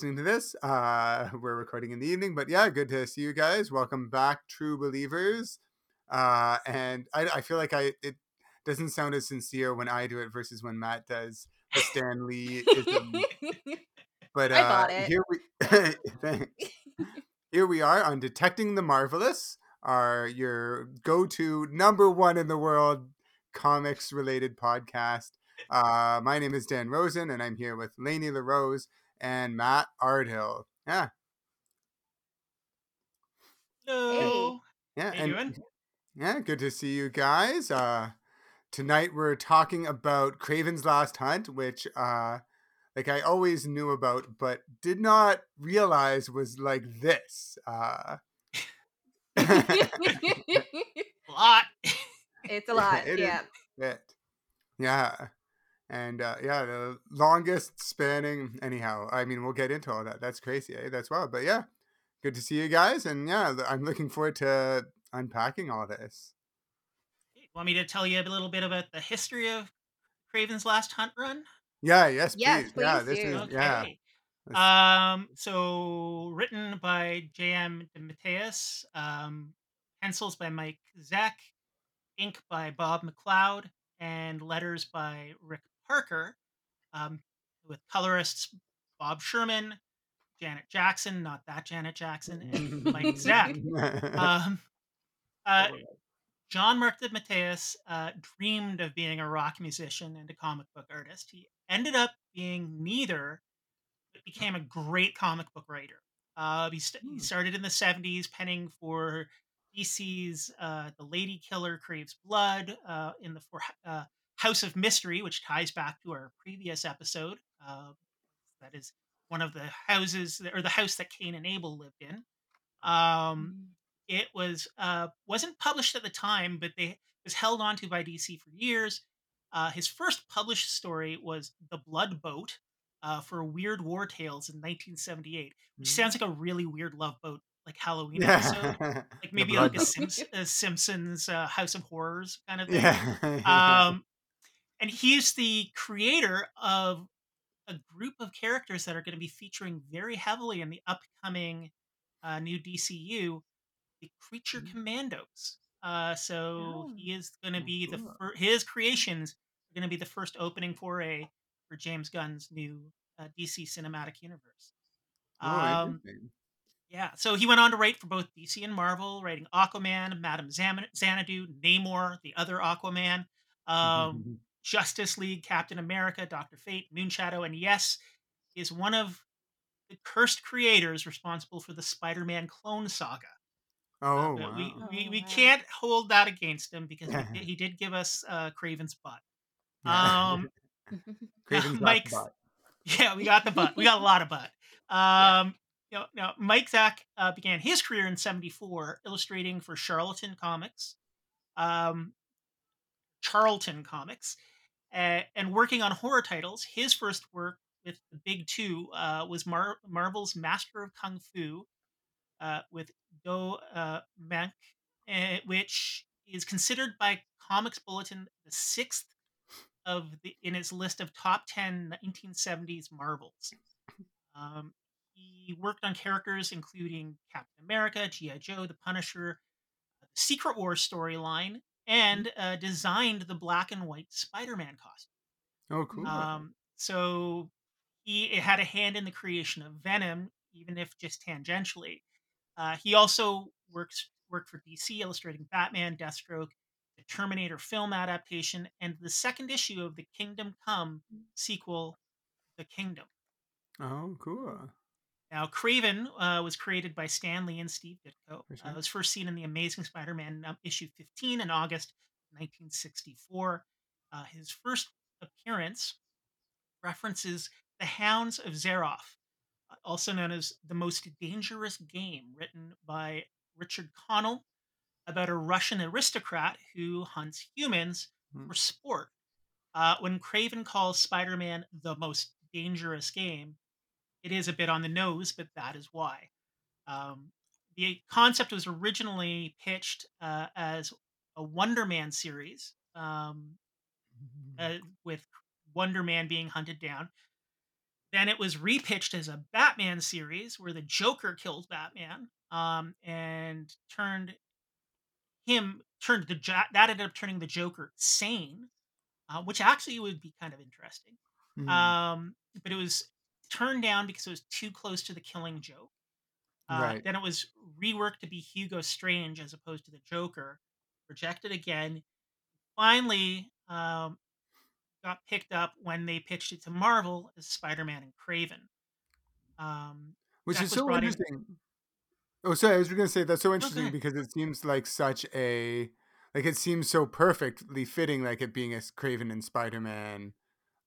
listening to this. Uh, we're recording in the evening, but yeah, good to see you guys. Welcome back, true believers. Uh, and I, I feel like I it doesn't sound as sincere when I do it versus when Matt does the Stan Lee. But uh, here we here we are on Detecting the Marvelous, our your go-to number one in the world comics related podcast. Uh, my name is Dan Rosen, and I'm here with Layney LaRose and Matt Ardhill. Yeah, Hello. yeah, How you and doing? yeah, good to see you guys. Uh, tonight we're talking about Kraven's Last Hunt, which uh, like I always knew about, but did not realize was like this. Uh, lot. it's a lot. It is yeah. it. Yeah. And uh, yeah, the longest spanning. Anyhow, I mean, we'll get into all that. That's crazy, eh? That's wild. But yeah, good to see you guys. And yeah, I'm looking forward to unpacking all this. Want me to tell you a little bit about the history of Kraven's Last Hunt Run? Yeah, yes, please. Yes, yeah, this do. is Okay. yeah. Um, so written by J.M. DeMatteis, um, pencils by Mike Zeck, ink by Bob McLeod, and letters by Rick Parker, um, with colorists Bob Sherman, Janet Jackson, not that Janet Jackson, and Mike Zeck. Um, uh, John Mark DeMatteis uh, dreamed of being a rock musician and a comic book artist. He ended up being neither, but became a great comic book writer. Uh, he, st- he Hmm. started in the 70s penning for DC's uh, The Lady Killer Craves Blood, uh, in the for, uh, House of Mystery, which ties back to our previous episode. Uh, that is one of the houses, that- or the house that Cain and Abel lived in. Um, it was uh, wasn't published at the time, but they was held onto by DC for years. Uh, his first published story was The Blood Boat uh, for Weird War Tales in 1978, which sounds like a really weird love boat, like Halloween episode, like maybe like a, Simps- a Simpsons uh, House of Horrors kind of thing. yeah. Um, and he's the creator of a group of characters that are going to be featuring very heavily in the upcoming uh, new DCU, the Creature Mm. Commandos. Uh, so Oh. he is going to Oh, be the fir- his creations are going to be the first opening foray for James Gunn's new uh, DC cinematic universe. oh, Um, interesting. yeah, so he went on to write for both DC and Marvel, writing Aquaman, Madame Xanadu, Namor, the other Aquaman, um, Justice League, Captain America, Doctor Fate, Moonshadow, and yes, is one of the cursed creators responsible for the Spider-Man clone saga. Uh, oh, but wow. we, we, Oh, we can't hold that against him because we he did give us uh, Kraven's butt. Yeah. Um, Kraven's got the Mike's- butt. Yeah, we got the butt. We got a lot of butt. Um, you know, now Mike Zeck uh, began his career in '74 illustrating for Charlatan Comics, um, Charlton Comics, uh, and working on horror titles. His first work with the big two uh, was Mar- Marvel's Master of Kung Fu uh, with Do uh, Mank, uh, which is considered by Comics Bulletin the sixth of the in its list of top 10 1970s Marvels. Um, he worked on characters including Captain America, G.I. Joe, The Punisher, the Secret War storyline, and uh, designed the black and white Spider Man costume. Oh, cool. Um, so he had a hand in the creation of Venom, even if just tangentially. Uh, he also works worked for DC, illustrating Batman, Deathstroke, the Terminator film adaptation, and the second issue of the Kingdom Come sequel, The Kingdom. oh, cool. Now, Kraven uh, was created by Stan Lee and Steve Ditko. For Uh, it was first seen in The Amazing Spider Man num- issue 15 in August 1964. Uh, his first appearance references The Hounds of Zaroff, uh, also known as The Most Dangerous Game, written by Richard Connell about a Russian aristocrat who hunts humans mm. for sport. Uh, when Kraven calls Spider Man the most dangerous game, it is a bit on the nose, but that is why. Um, the concept was originally pitched uh, as a Wonder Man series um, uh, with Wonder Man being hunted down. Then it was repitched as a Batman series where the Joker kills Batman um, and turned him turned the that ended up turning the Joker sane, uh, which actually would be kind of interesting. Mm-hmm. Um, but it was turned down because it was too close to the Killing Joke. Uh, right. Then it was reworked to be Hugo Strange as opposed to the Joker. Rejected again. Finally, um, got picked up when they pitched it to Marvel as Spider-Man and Kraven. Um, Which is so interesting. In... Oh, sorry, I was going to say that's so interesting okay. because it seems like such a like it seems so perfectly fitting, like it being a Kraven and Spider-Man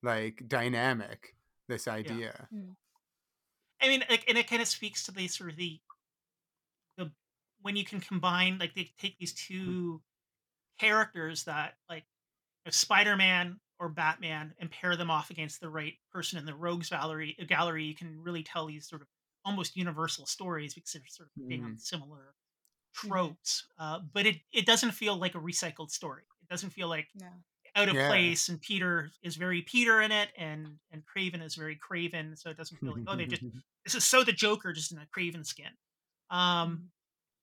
like dynamic. This idea. Yeah. Mm. I mean, like, and it kind of speaks to the sort of the the when you can combine like they take these mm. two characters that like Spider-Man or Batman and pair them off against the right person in the Rogues Gallery, uh, gallery you can really tell these sort of almost universal stories because they're sort of being on similar mm-hmm. tropes. Uh, but it, it doesn't feel like a recycled story. It doesn't feel like no. Out of yeah. place. And Peter is very Peter in it, and and Kraven is very Kraven So it doesn't feel like oh they just this is so the Joker just in a Kraven skin. Um,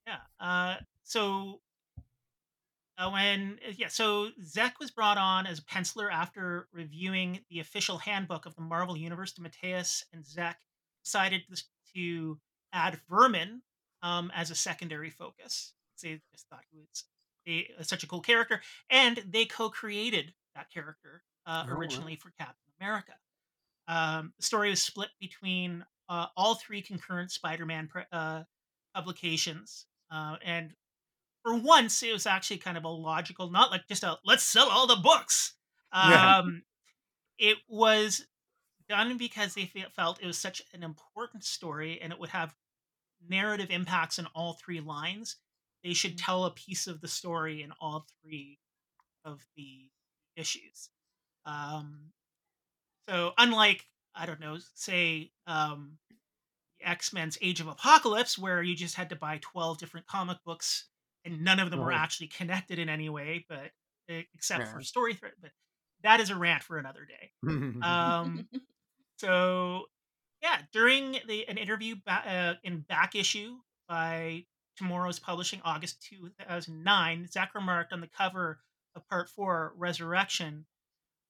mm-hmm. yeah. Uh, so uh, when uh, yeah, so Zeck was brought on as a penciler after reviewing the official handbook of the Marvel Universe. DeMatteis and Zeck decided to add Vermin um, as a secondary focus. They just thought he was a, a, such a cool character, and they co-created that character uh, oh, originally for Captain America. Um, the story was split between uh, all three concurrent Spider-Man pre- uh, publications, uh, and for once, it was actually kind of a logical, not like just a let's sell all the books. Um, It was done because they felt it was such an important story and it would have narrative impacts in all three lines. They should mm. tell a piece of the story in all three of the issues. Um, so, unlike, I don't know, say, um, X Men's Age of Apocalypse, where you just had to buy 12 different comic books and none of them were actually connected in any way, but except yeah. for story thread. But that is a rant for another day. um, so yeah, during the an interview ba- uh, in back issue by TwoMorrows Publishing, August 2009, Zeck remarked on the cover of Part Four, Resurrection.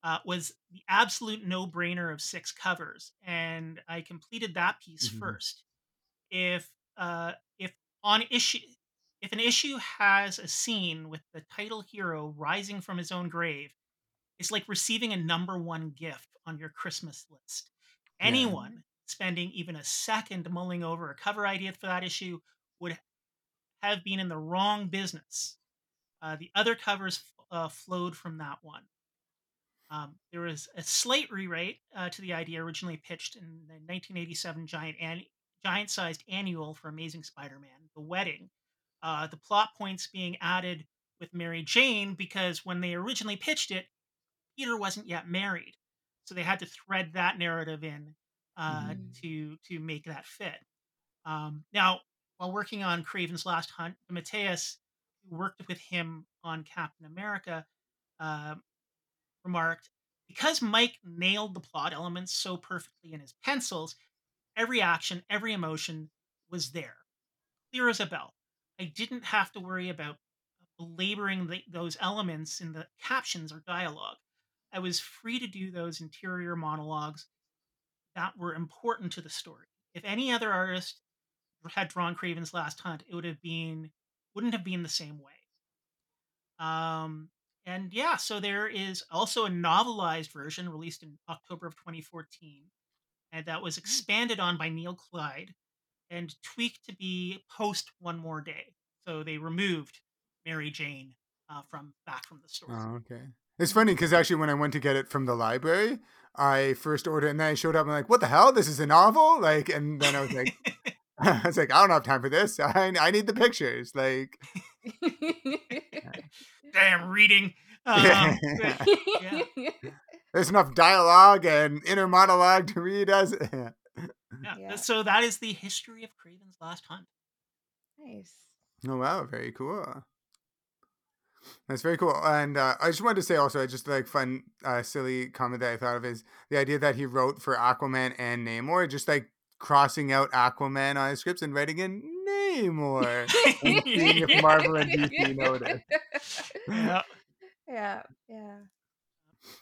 Uh, was the absolute no-brainer of six covers, and I completed that piece mm-hmm. first. If uh, if on issue if an issue has a scene with the title hero rising from his own grave, it's like receiving a number one gift on your Christmas list. Anyone yeah. spending even a second mulling over a cover idea for that issue would have been in the wrong business. Uh, the other covers uh, flowed from that one. Um, there was a slight rewrite uh, to the idea originally pitched in the 1987 giant an- giant-sized annual for Amazing Spider-Man, The Wedding, uh, the plot points being added with Mary Jane because when they originally pitched it, Peter wasn't yet married, so they had to thread that narrative in uh, mm. to to make that fit. Um, now, while working on Kraven's Last Hunt, Mateus, who worked with him on Captain America, uh, remarked, because Mike nailed the plot elements so perfectly in his pencils, every action, every emotion was there, clear as a bell. I didn't have to worry about belaboring the, those elements in the captions or dialogue. I was free to do those interior monologues that were important to the story. If any other artist had drawn Kraven's Last Hunt, it would have been wouldn't have been the same way. Um, and yeah, so there is also a novelized version released in October of 2014, and that was mm. expanded on by Neil Kleid and tweaked to be post One More Day. So they removed Mary Jane uh, from back from the store. Oh, okay. It's funny because actually, when I went to get it from the library, I first ordered and then I showed up and I'm like, what the hell? This is a novel? Like, and then I was like, I was like, I don't have time for this. I, I need the pictures. Like, damn reading. Um, yeah. There's enough dialogue and inner monologue to read as yeah. Yeah. So that is the history of Kraven's Last Hunt. nice. Oh wow, very cool. That's very cool. And uh, I just wanted to say also, just like fun, uh, silly comment that I thought of is the idea that he wrote for Aquaman and Namor, just like crossing out Aquaman on his scripts and writing in Namor. and seeing if Marvel and DC noticed. Yeah. Yeah, yeah.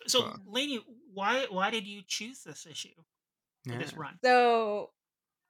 So, Wow. Layney, why why did you choose this issue for Yeah. this run? So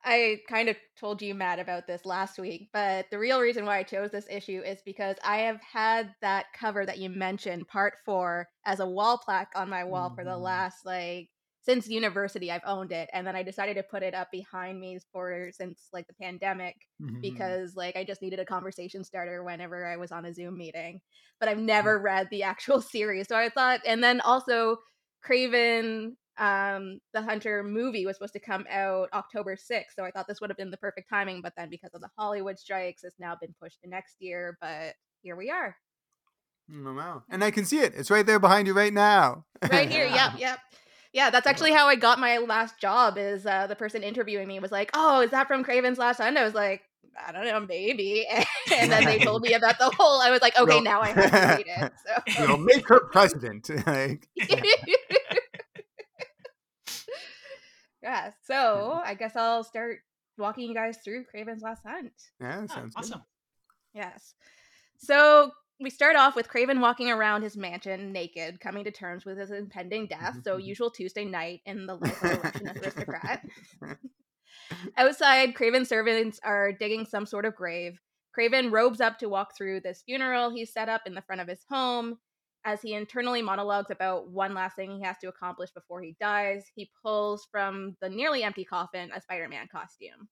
I kind of told you, Matt, about this last week, but the real reason why I chose this issue is because I have had that cover that you mentioned, part four, as a wall plaque on my wall for the Mhm. last like since university I've owned it. And then I decided to put it up behind me for since like the pandemic Mhm. because like I just needed a conversation starter whenever I was on a Zoom meeting. But I've never read the actual series. So I thought and then also Kraven um the Hunter movie was supposed to come out October 6th. So I thought this would have been the perfect timing, but then because of the Hollywood strikes it's now been pushed to next year, but here we are. Oh, wow. And I can see it. It's right there behind you right now. Right here. yep, yep. Yeah, that's actually how I got my last job. Is uh, the person interviewing me was like, "Oh, is that from Kraven's Last Hunt?" I was like, "I don't know, maybe." And then they told me about the whole. I was like, "Okay, Well- now I have to read it." So. You'll make her president. like, yeah, so I guess I'll start walking you guys through Kraven's Last Hunt. yeah, Oh, sounds good. awesome. Yes. So we start off with Kraven walking around his mansion naked, coming to terms with his impending death. So, mm-hmm. usual Tuesday night in the life of Russian aristocrat. Outside, Kraven's servants are digging some sort of grave. Kraven robes up to walk through this funeral he's set up in the front of his home. As he internally monologues about one last thing he has to accomplish before he dies, he pulls from the nearly empty coffin a Spider Man costume.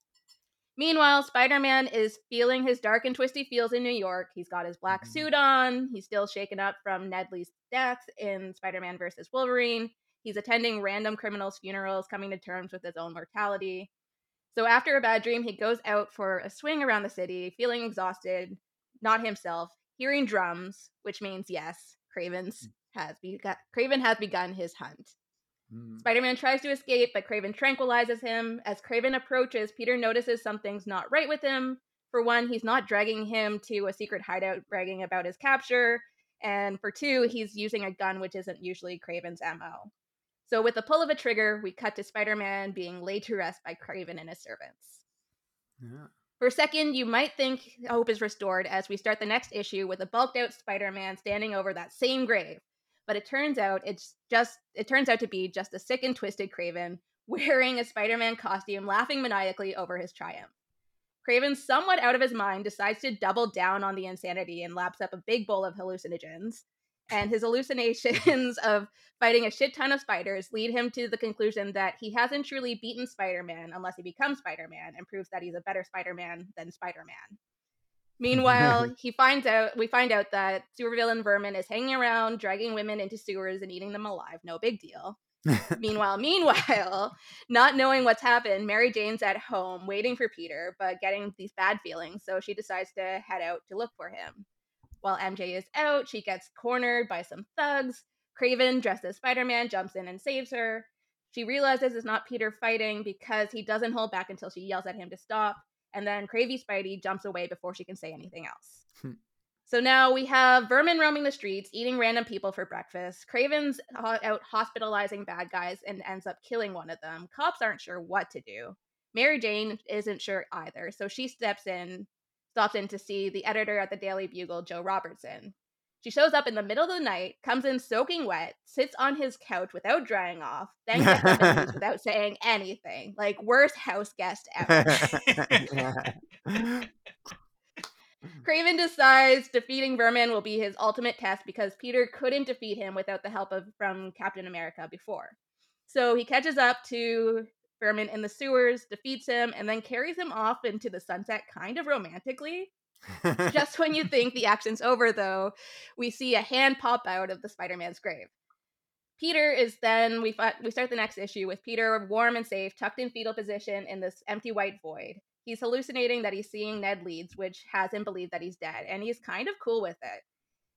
Meanwhile, Spider Man is feeling his dark and twisty feels in New York. He's got his black Mhm. suit on. He's still shaken up from Ned Leeds' death in Spider Man vs. Wolverine. He's attending random criminals' funerals, coming to terms with his own mortality. So after a bad dream, he goes out for a swing around the city, feeling exhausted, not himself, hearing drums, which means yes, Kraven's has begun. Kraven has begun his hunt. Mm. Spider-Man tries to escape, but Kraven tranquilizes him. As Kraven approaches, Peter notices something's not right with him. For one, he's not dragging him to a secret hideout bragging about his capture. And for two, he's using a gun, which isn't usually Kraven's MO. So, with the pull of a trigger, we cut to Spider Man being laid to rest by Kraven and his servants. Yeah. For a second, you might think hope is restored as we start the next issue with a bulked out Spider Man standing over that same grave. But it turns out it's just it turns out to be just a sick and twisted Kraven wearing a Spider Man costume, laughing maniacally over his triumph. Kraven, somewhat out of his mind, decides to double down on the insanity and laps up a big bowl of hallucinogens. And his hallucinations of fighting a shit ton of spiders lead him to the conclusion that he hasn't truly beaten Spider Man unless he becomes Spider Man and proves that he's a better Spider Man than Spider Man. Meanwhile, he finds out we find out that sewer villain Vermin is hanging around, dragging women into sewers and eating them alive. No big deal. meanwhile, meanwhile, not knowing what's happened, Mary Jane's at home waiting for Peter, but getting these bad feelings, so she decides to head out to look for him. While MJ is out, she gets cornered by some thugs. Kraven, dressed as Spider Man, jumps in and saves her. She realizes it's not Peter fighting because he doesn't hold back until she yells at him to stop. And then Cravey Spidey jumps away before she can say anything else. Hmm. so now we have Vermin roaming the streets, eating random people for breakfast. Kraven's out hospitalizing bad guys and ends up killing one of them. Cops aren't sure what to do. Mary Jane isn't sure either, so she steps in, stops in to see the editor at the Daily Bugle, Joe Robertson. She shows up in the middle of the night, comes in soaking wet, sits on his couch without drying off, then gets up without saying anything. Like worst house guest ever. Kraven decides defeating Vermin will be his ultimate test because Peter couldn't defeat him without the help of from Captain America before. So he catches up to Vermin in the sewers, defeats him, and then carries him off into the sunset kind of romantically. Just when you think the action's over, though, we see a hand pop out of the Spider-Man's grave. Peter is then we fi- we start the next issue with Peter warm and safe, tucked in fetal position in this empty white void. He's hallucinating that he's seeing Ned Leeds, which has him believe that he's dead, and he's kind of cool with it.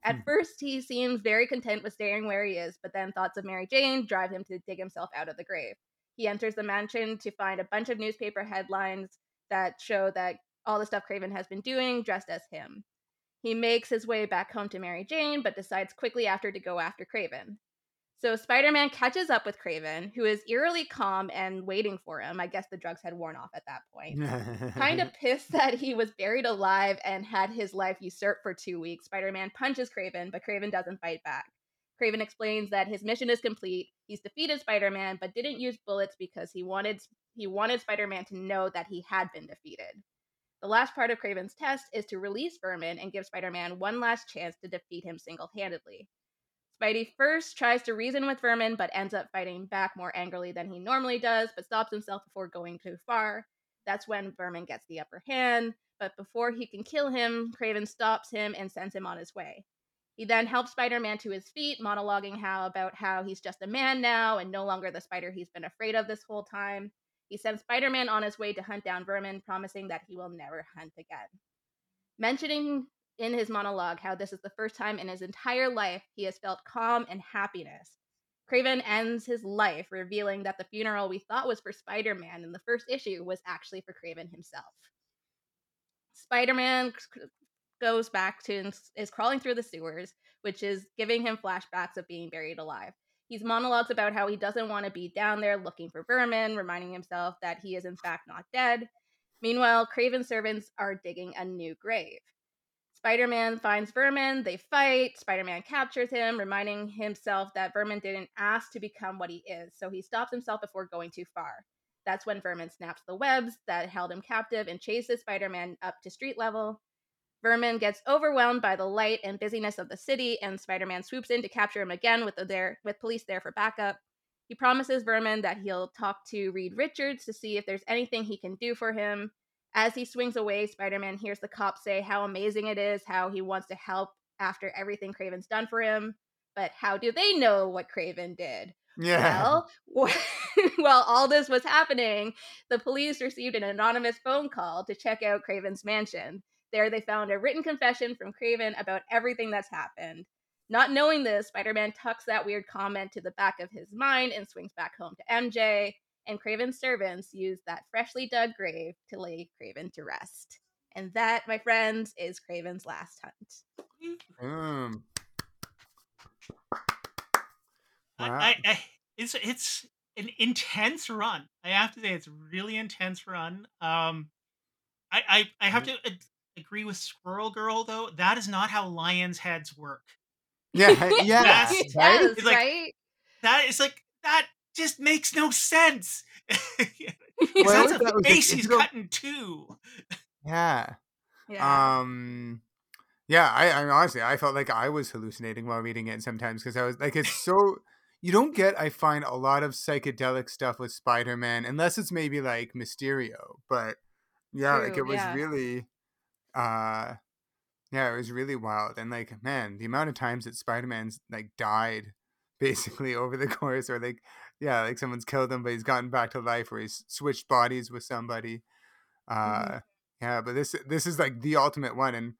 At Hmm. first, he seems very content with staying where he is, but then thoughts of Mary Jane drive him to dig himself out of the grave. He enters the mansion to find a bunch of newspaper headlines that show that all the stuff Kraven has been doing dressed as him. He makes his way back home to Mary Jane, but decides quickly after to go after Kraven. So Spider Man catches up with Kraven, who is eerily calm and waiting for him. I guess the drugs had worn off at that point. kind of pissed that he was buried alive and had his life usurped for two weeks. Spider Man punches Kraven, but Kraven doesn't fight back. Kraven explains that his mission is complete. He's defeated Spider Man, but didn't use bullets because he wanted he wanted Spider Man to know that he had been defeated. The last part of Kraven's test is to release Vermin and give Spider Man one last chance to defeat him single handedly. Spidey first tries to reason with Vermin, but ends up fighting back more angrily than he normally does, but stops himself before going too far. That's when Vermin gets the upper hand, but before he can kill him, Kraven stops him and sends him on his way. He then helps Spider-Man to his feet, monologuing how about how he's just a man now and no longer the spider he's been afraid of this whole time. He sends Spider-Man on his way to hunt down Vermin, promising that he will never hunt again. Mentioning in his monologue how this is the first time in his entire life he has felt calm and happiness. Kraven ends his life revealing that the funeral we thought was for Spider Man in the first issue was actually for Kraven himself. Spider Man goes back to is crawling through the sewers, which is giving him flashbacks of being buried alive. He's monologues about how he doesn't want to be down there looking for vermin, reminding himself that he is in fact not dead. Meanwhile, Kraven's servants are digging a new grave. Spider Man finds Vermin, they fight, Spider Man captures him, reminding himself that Vermin didn't ask to become what he is, so he stops himself before going too far. That's when Vermin snaps the webs that held him captive and chases Spider Man up to street level. Vermin gets overwhelmed by the light and busyness of the city, and Spider Man swoops in to capture him again with, the there, with police there for backup. He promises Vermin that he'll talk to Reed Richards to see if there's anything he can do for him, as he swings away, Spider Man hears the cop say how amazing it is, how he wants to help after everything Kraven's done for him. But how do they know what Kraven did? Yeah. Well, while all this was happening, the police received an anonymous phone call to check out Kraven's mansion. There, they found a written confession from Kraven about everything that's happened. Not knowing this, Spider Man tucks that weird comment to the back of his mind and swings back home to MJ and Kraven's servants use that freshly dug grave to lay Kraven to rest. And that, my friends, is Kraven's last hunt. Um, I, I, I, it's it's an intense run. I have to say, it's a really intense run. Um, I I, I have to ad- agree with Squirrel Girl though. That is not how lions' heads work. yeah, yeah, Yes. It right? does, It's like- right? That is like that just makes no sense. Well, That's a thought it was, like, face he's you go- cut in two. yeah. yeah. Um, yeah. I, I honestly, I felt like I was hallucinating while reading it sometimes because I was like, it's so. You don't get, I find, a lot of psychedelic stuff with Spider Man unless it's maybe like Mysterio. But yeah, like it was yeah. really, uh, yeah, it was really wild. And like, man, the amount of times that Spider Man's like died basically over the course, or like, yeah, like someone's killed him, but he's gotten back to life, or he's switched bodies with somebody. Uh, Mhm. yeah, but this this is like the ultimate one, and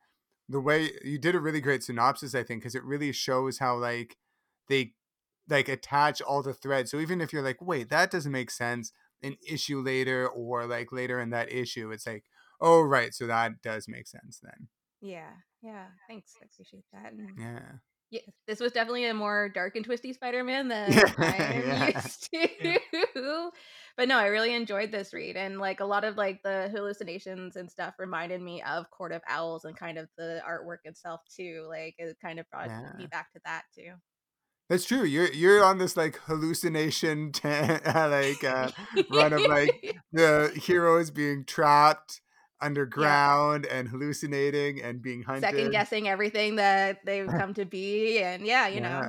the way you did a really great synopsis, I think, because it really shows how like they like attach all the threads. So even if you're like, wait, that doesn't make sense, an issue later or like later in that issue, it's like, oh right, so that does make sense then. yeah. Yeah. Thanks. I appreciate that. And Yeah. yeah, this was definitely a more dark and twisty Spider-Man than Yeah, I'm yeah. used to. but no, I really enjoyed this read, and like a lot of like the hallucinations and stuff reminded me of Court of Owls and kind of the artwork itself too. Like it kind of brought Yeah. me back to that too. That's true. You're you're on this like hallucination t- like uh, run of like the heroes being trapped underground and hallucinating and being hunted. second guessing everything that they've come to be, and yeah, you know,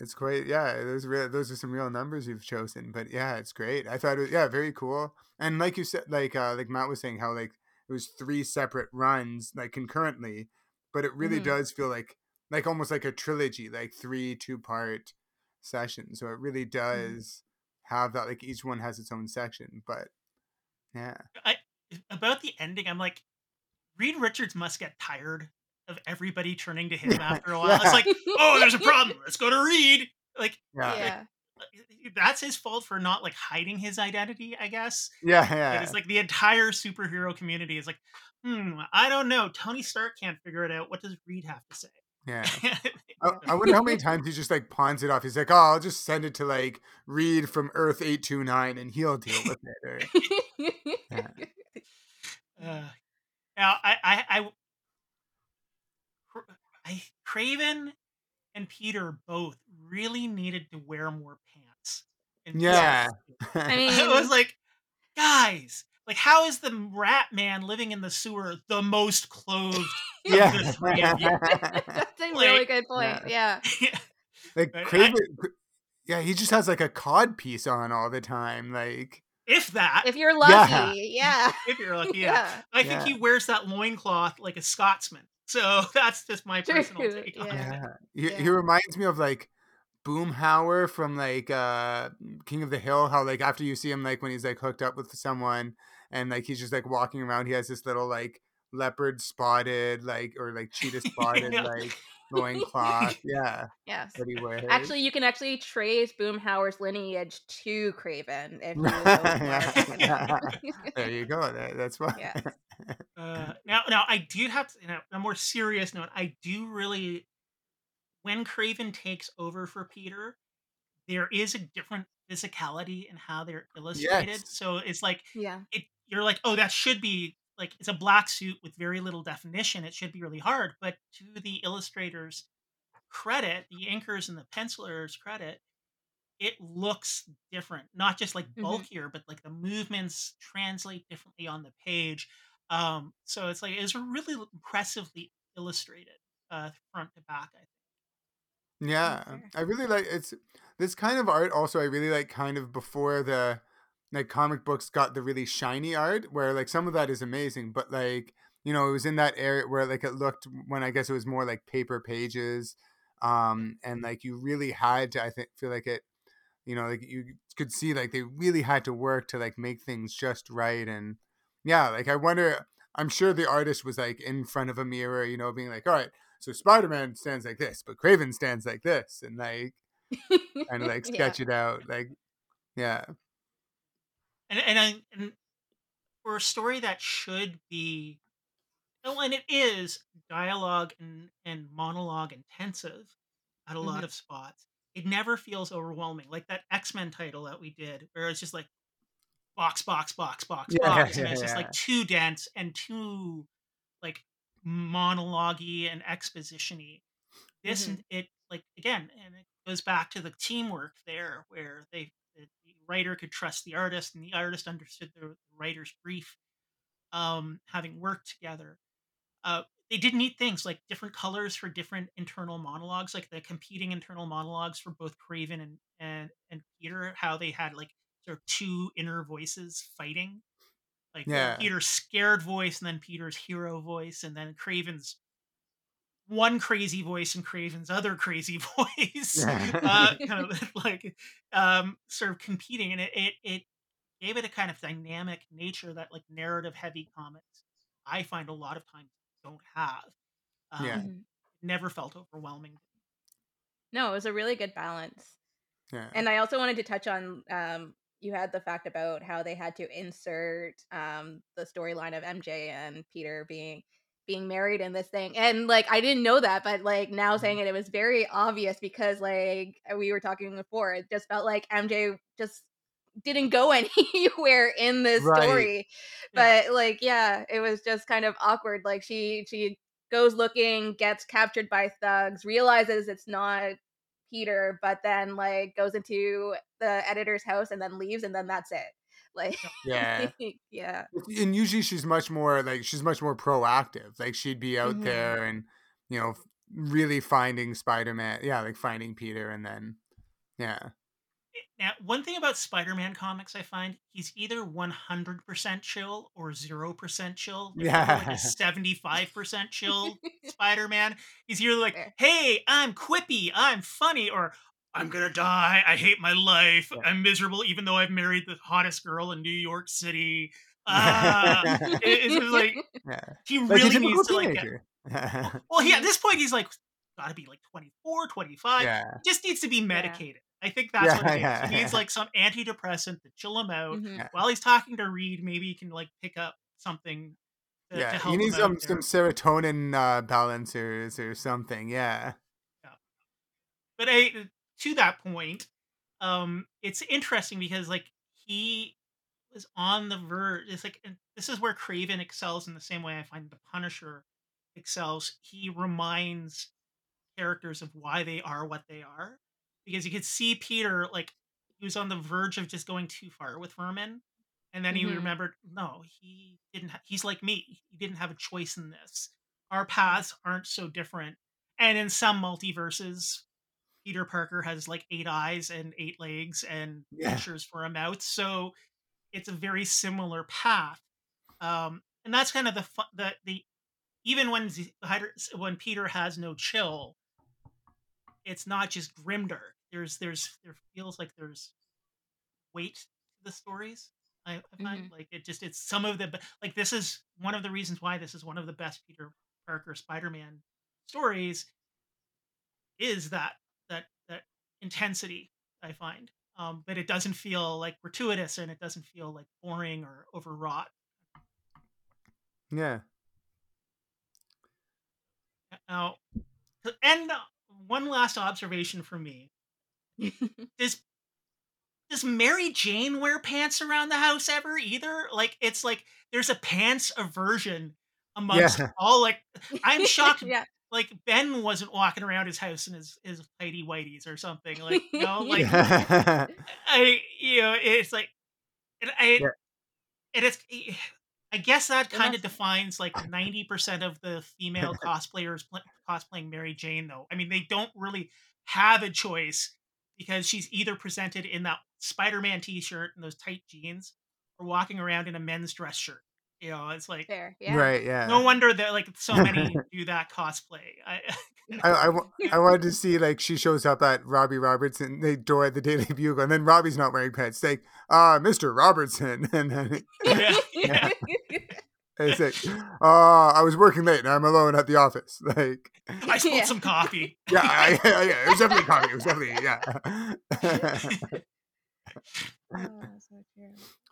It's great. Yeah, those real, those are some real numbers you've chosen. But yeah, it's great. I thought it was yeah, very cool. And like you said, like uh, like Matt was saying, how like it was three separate runs like concurrently, but it really Mhm. does feel like like almost like a trilogy, like three two part sessions. So it really does have that. Like each one has its own section. But yeah, I about the ending. I'm like, Reed Richards must get tired of everybody turning to him after a while. Yeah. It's like, oh, there's a problem. Let's go to Reed. Like, yeah. yeah. Like, that's his fault for not like hiding his identity, I guess. Yeah, yeah. It's like the entire superhero community is like, hmm, I don't know. Tony Stark can't figure it out. What does Reed have to say? Yeah. I, I, wonder how many times he just like pawns it off. He's like, oh, I'll just send it to like Reed from Earth 829 and he'll deal with it. Or... yeah. Uh, now, I, I, I, I, Kraven and Peter both really needed to wear more pants. Yeah. I mean, it was like, guys, like, how is the rat man living in the sewer the most clothed? yeah, that's a like, really good point. Yeah, yeah. like Kraven, yeah, he just has like a cod piece on all the time. Like, if that, if you're lucky, yeah. yeah. if you're lucky, yeah. yeah. I think he wears that loincloth like a Scotsman. So that's just my personal take on it. He, he reminds me of like Boomhauer from like uh King of the Hill. How like after you see him like when he's like hooked up with someone and like he's just like walking around. He has this little like leopard spotted like or like cheetah spotted yeah. like loincloth. Yeah. Yes. That he wears. Actually, you can actually trace Boomhauer's lineage to Kraven. if you yeah. there you go. That, that's why. Yeah. Uh, now, now I do have to, you know, a more serious note. I do really, when Kraven takes over for Peter, there is a different physicality in how they're illustrated. Yes. So it's like, yeah, it you're like, oh, that should be like it's a black suit with very little definition. It should be really hard. But to the illustrators' credit, the inkers and the pencilers' credit, it looks different. Not just like bulkier, mm-hmm. but like the movements translate differently on the page. Um, so it's like it's really impressively illustrated, uh, front to back. I think. Yeah, I really like it's this kind of art. Also, I really like kind of before the like comic books got the really shiny art where like some of that is amazing but like you know it was in that area where like it looked when i guess it was more like paper pages um and like you really had to i think feel like it you know like you could see like they really had to work to like make things just right and yeah like i wonder i'm sure the artist was like in front of a mirror you know being like all right so spider-man stands like this but kraven stands like this and like kind of like sketch yeah. it out like yeah and and, I, and for a story that should be oh, and it is dialogue and, and monologue intensive at a mm-hmm. lot of spots. It never feels overwhelming, like that X Men title that we did, where it's just like box, box, box, box, yeah, box, yeah, and it's yeah. just like too dense and too like monologue and expositiony. This mm-hmm. it like again, and it goes back to the teamwork there, where they writer could trust the artist and the artist understood the writer's brief um, having worked together uh, they did neat things like different colors for different internal monologues like the competing internal monologues for both Kraven and and, and peter how they had like sort of two inner voices fighting like yeah. peter's scared voice and then peter's hero voice and then kraven's one crazy voice and Kraven's other crazy voice, uh, kind of like um, sort of competing, and it, it it gave it a kind of dynamic nature that like narrative heavy comics I find a lot of times don't have. Um, yeah, mm-hmm. never felt overwhelming. No, it was a really good balance. Yeah, and I also wanted to touch on um, you had the fact about how they had to insert um, the storyline of MJ and Peter being being married in this thing and like i didn't know that but like now mm-hmm. saying it it was very obvious because like we were talking before it just felt like mj just didn't go anywhere in this right. story but yeah. like yeah it was just kind of awkward like she she goes looking gets captured by thugs realizes it's not peter but then like goes into the editor's house and then leaves and then that's it like yeah. yeah. And usually she's much more like she's much more proactive. Like she'd be out mm-hmm. there and you know really finding Spider-Man. Yeah, like finding Peter and then yeah. Now, one thing about Spider-Man comics I find he's either 100% chill or 0% chill. There's yeah. Like a 75% chill Spider-Man. He's either like, "Hey, I'm quippy, I'm funny," or I'm gonna die. I hate my life. Yeah. I'm miserable, even though I've married the hottest girl in New York City. Uh, it, it's like yeah. he really like needs to like. Get, Well, he at this point he's like got to be like 24, 25. yeah. Just needs to be Yeah. medicated. I think that's Yeah, what it is. yeah, He needs yeah. like some antidepressant to chill him out. Mhm. Yeah. While he's talking to Reed, maybe he can like pick up something to, to Yeah, help you need some there. some serotonin uh, balancers or something. Yeah, but I, to that point, um, it's interesting because like he was on the verge. It's like this is where Kraven excels in the same way I find the Punisher excels. He reminds characters of why they are what they are, because you could see Peter like he was on the verge of just going too far with Vermin, and then he Mhm. remembered, no, he didn't. Ha- he's like me. He didn't have a choice in this. Our paths aren't so different. And in some multiverses, Peter Parker has like eight eyes and eight legs and Yeah. pictures for a mouth. So it's a very similar path. Um, and that's kind of the fu- the the even when Z- when Peter has no chill, it's not just grimdark. There's there's there feels like there's weight to the stories. I, I find like it just it's some of the like this is one of the reasons why this is one of the best Peter Parker Spider-Man stories is that intensity I find. Um, but it doesn't feel like gratuitous and it doesn't feel like boring or overwrought. yeah. Now, to end one last observation for me does does Mary Jane wear pants around the house ever either? Like it's like there's a pants aversion amongst Yeah. all like I'm shocked yeah. Like Ben wasn't walking around his house in his his tidy whiteys or something. Like you know, like. I you know it's like and I Yeah. and it's eh, I guess that kind of defines like ninety percent of the female cosplayers pl- cosplaying Mary Jane. Though I mean, they don't really have a choice because she's either presented in that Spider-Man T-shirt and those tight jeans, or walking around in a men's dress shirt. You know, it's like Fair. Yeah. Right. Yeah. no wonder that like so many do that cosplay. I, I, I, I wanted to see like she shows up at Robbie Robertson they door at the Daily Bugle, and then Robbie's not wearing pants. It's like, uh, Mr. Robertson, and then yeah, yeah. it's like, uh, I was working late, and I'm alone at the office. Like, I spilled Yeah. some coffee. yeah, I, yeah, yeah, it was definitely coffee. It was definitely yeah. Oh, so true.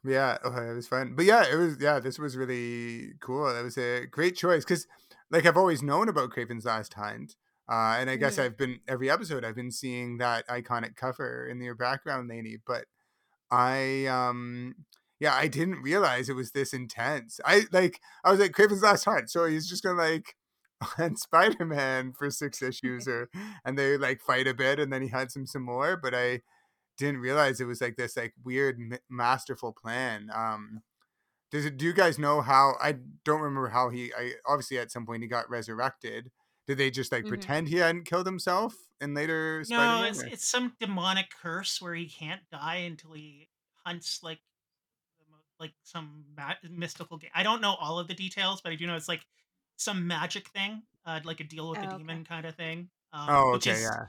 Yeah, oh, it was fun. But yeah, it was yeah, this was really cool. That was a great choice because like I've always known about Kraven's Last Hunt. Uh, and I guess Mhm. I've been every episode I've been seeing that iconic cover in your background, Layney. But I um yeah, I didn't realize it was this intense. I like I was like Kraven's Last Hunt, so he's just gonna like hunt Spider Man for six issues or and they like fight a bit and then he hunts him some more. But I didn't realize it was like this like weird masterful plan um does it do you guys know how i don't remember how he i obviously at some point he got resurrected did they just like Mhm. pretend he hadn't killed himself and later No, Spider-Man, it's it's some demonic curse where he can't die until he hunts like like some ma- mystical game. I don't know all of the details, but I do know it's like some magic thing, uh, like a deal with Oh, the okay. demon kind of thing. Um, oh which okay is, yeah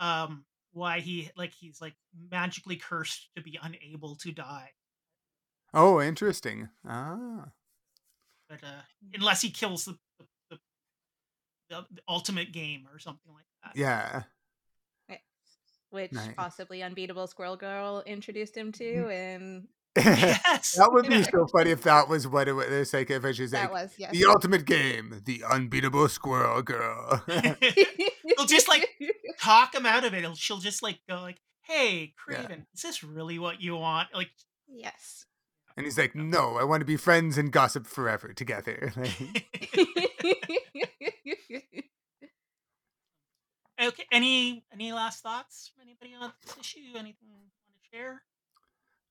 Um, why he like he's like magically cursed to be unable to die, oh interesting. Ah. But uh, unless he kills the the, the the the ultimate game or something like that. yeah. Which Nice. possibly unbeatable Squirrel Girl introduced him to, and Yes, that would be yeah. so funny if that was what it was it's like if it's just that like was yes. the ultimate game the unbeatable squirrel girl They'll just, like, talk him out of it. He'll- She'll just like go like, "Hey, Yeah. Kraven, is this really what you want?" Like, yes. and he's like no i want to be friends and gossip forever together okay. Any any last thoughts from anybody on this issue? Anything you want to share?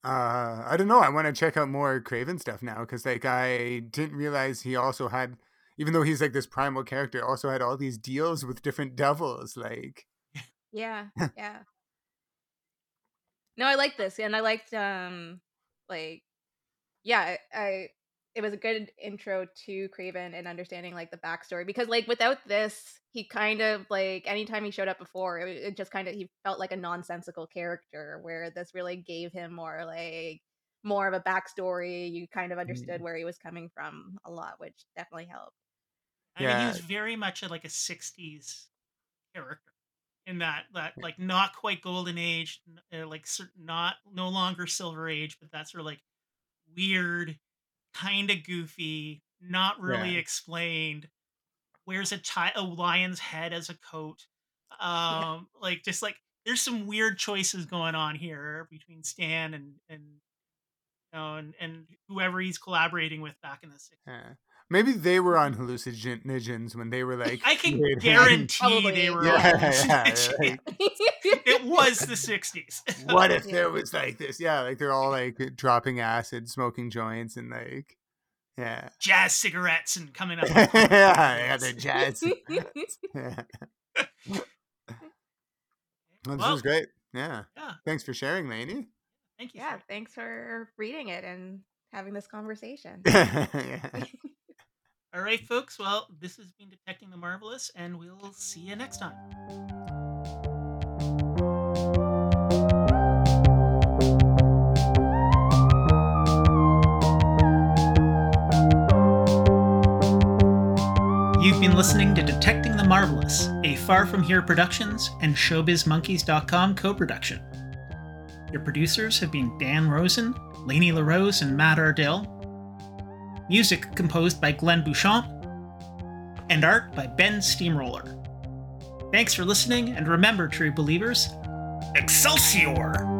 Uh, I don't know. I want to check out more Kraven stuff now because, like, I didn't realize he also had, even though he's like this primal character, also had all these deals with different devils. Like, Yeah, yeah. No, I like this, and I liked um, like, yeah, I, I it was a good intro to Kraven and understanding like the backstory because like without this, he kind of like anytime he showed up before, it, it just kind of he felt like a nonsensical character. Where this really gave him more like more of a backstory. You kind of understood where he was coming from a lot, which definitely helped. I mean, he was very much a, like a '60s character in that that like not quite golden age, uh, like not no longer silver age, but that sort of like weird, kind of goofy, not really Yeah. explained. Wears a ti- a lion's head as a coat. Um, like just like there's some weird choices going on here between Stan and and you know, and and whoever he's collaborating with back in the 60s. Yeah. Maybe they were on hallucinogens when they were like. I can guarantee they were. Yeah, yeah, like- it was the 60s. what if Yeah. there was like this? Yeah, like they're all like dropping acid, smoking joints, and like, yeah, Jazz cigarettes and coming up. yeah, with yeah, cocktails. they're jazz. yeah. Well, this Well- was great. Yeah. Yeah, Thanks for sharing, Layney. thank you. yeah, sir. thanks for reading it and having this conversation. yeah. All right, folks. Well, this has been Detecting the Marvelous, and we'll see you next time. You've been listening to Detecting the Marvelous, a Far From Here Productions and ShowbizMonkeys.com co production. Your producers have been Dan Rosen, Layney LaRose, and Matt Ardell. Music composed by Glenn Bouchamp, and art by Ben Steamroller. Thanks for listening, and remember, true believers, Excelsior!